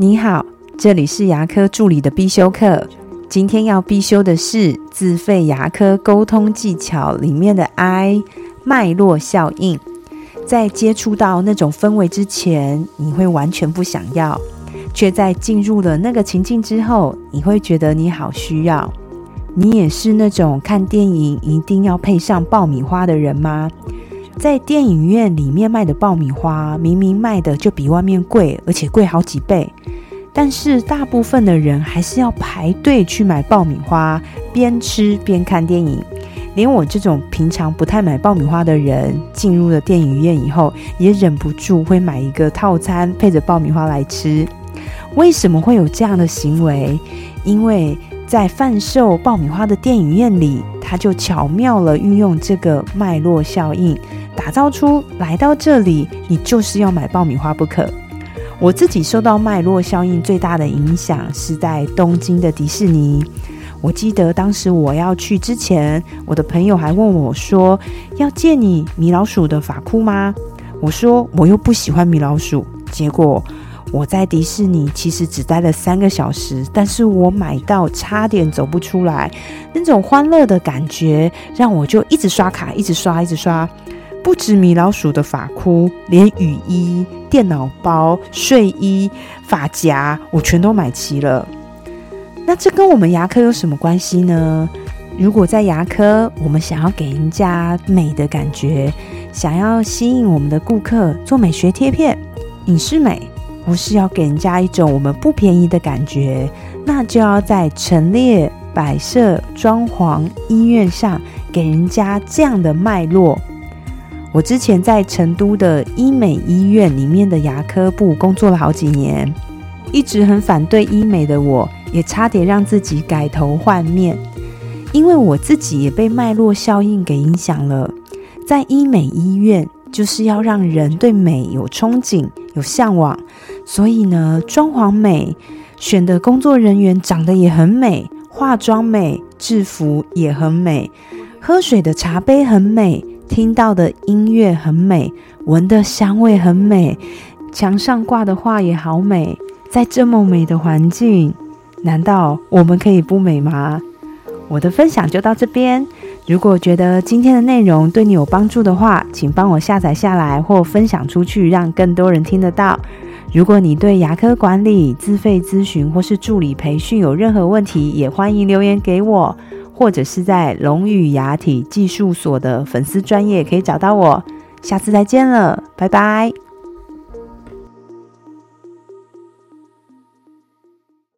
你好，这里是牙科助理的必修课。今天要必修的是自费牙科沟通技巧里面的 I 脉络效应。在接触到那种氛围之前，你会完全不想要；却在进入了那个情境之后，你会觉得你好需要。你也是那种看电影一定要配上爆米花的人吗？在电影院里面卖的爆米花，明明卖的就比外面贵，而且贵好几倍，但是大部分的人还是要排队去买爆米花，边吃边看电影。连我这种平常不太买爆米花的人，进入了电影院以后，也忍不住会买一个套餐配着爆米花来吃。为什么会有这样的行为？因为在贩售爆米花的电影院里，他就巧妙了运用这个脉络效应。打造出来到这里，你就是要买爆米花不可。我自己受到脉络效应最大的影响是在东京的迪士尼。我记得当时我要去之前，我的朋友还问我说：“要借你米老鼠的法裤吗？”我说：“我又不喜欢米老鼠。”结果我在迪士尼其实只待了三个小时，但是我买到差点走不出来。那种欢乐的感觉让我就一直刷卡，一直刷，一直刷。不止米老鼠的发箍，连雨衣、电脑包、睡衣、发夹，我全都买齐了。那这跟我们牙科有什么关系呢？如果在牙科，我们想要给人家美的感觉，想要吸引我们的顾客做美学贴片、影视美，或是要给人家一种我们不便宜的感觉，那就要在陈列、摆设、装潢、医院上给人家这样的脉络。我之前在成都的医美医院里面的牙科部工作了好几年，一直很反对医美的我，也差点让自己改头换面，因为我自己也被脉络效应给影响了。在医美医院，就是要让人对美有憧憬、有向往，所以呢，装潢美，选的工作人员长得也很美，化妆美，制服也很美，喝水的茶杯很美。听到的音乐很美，闻的香味很美，墙上挂的画也好美。在这么美的环境，难道我们可以不美吗？我的分享就到这边。如果觉得今天的内容对你有帮助的话，请帮我下载下来或分享出去，让更多人听得到。如果你对牙科管理、自费咨询或是助理培训有任何问题，也欢迎留言给我。或者是在龙语牙体技术所的粉丝专业可以找到我，下次再见了，拜拜。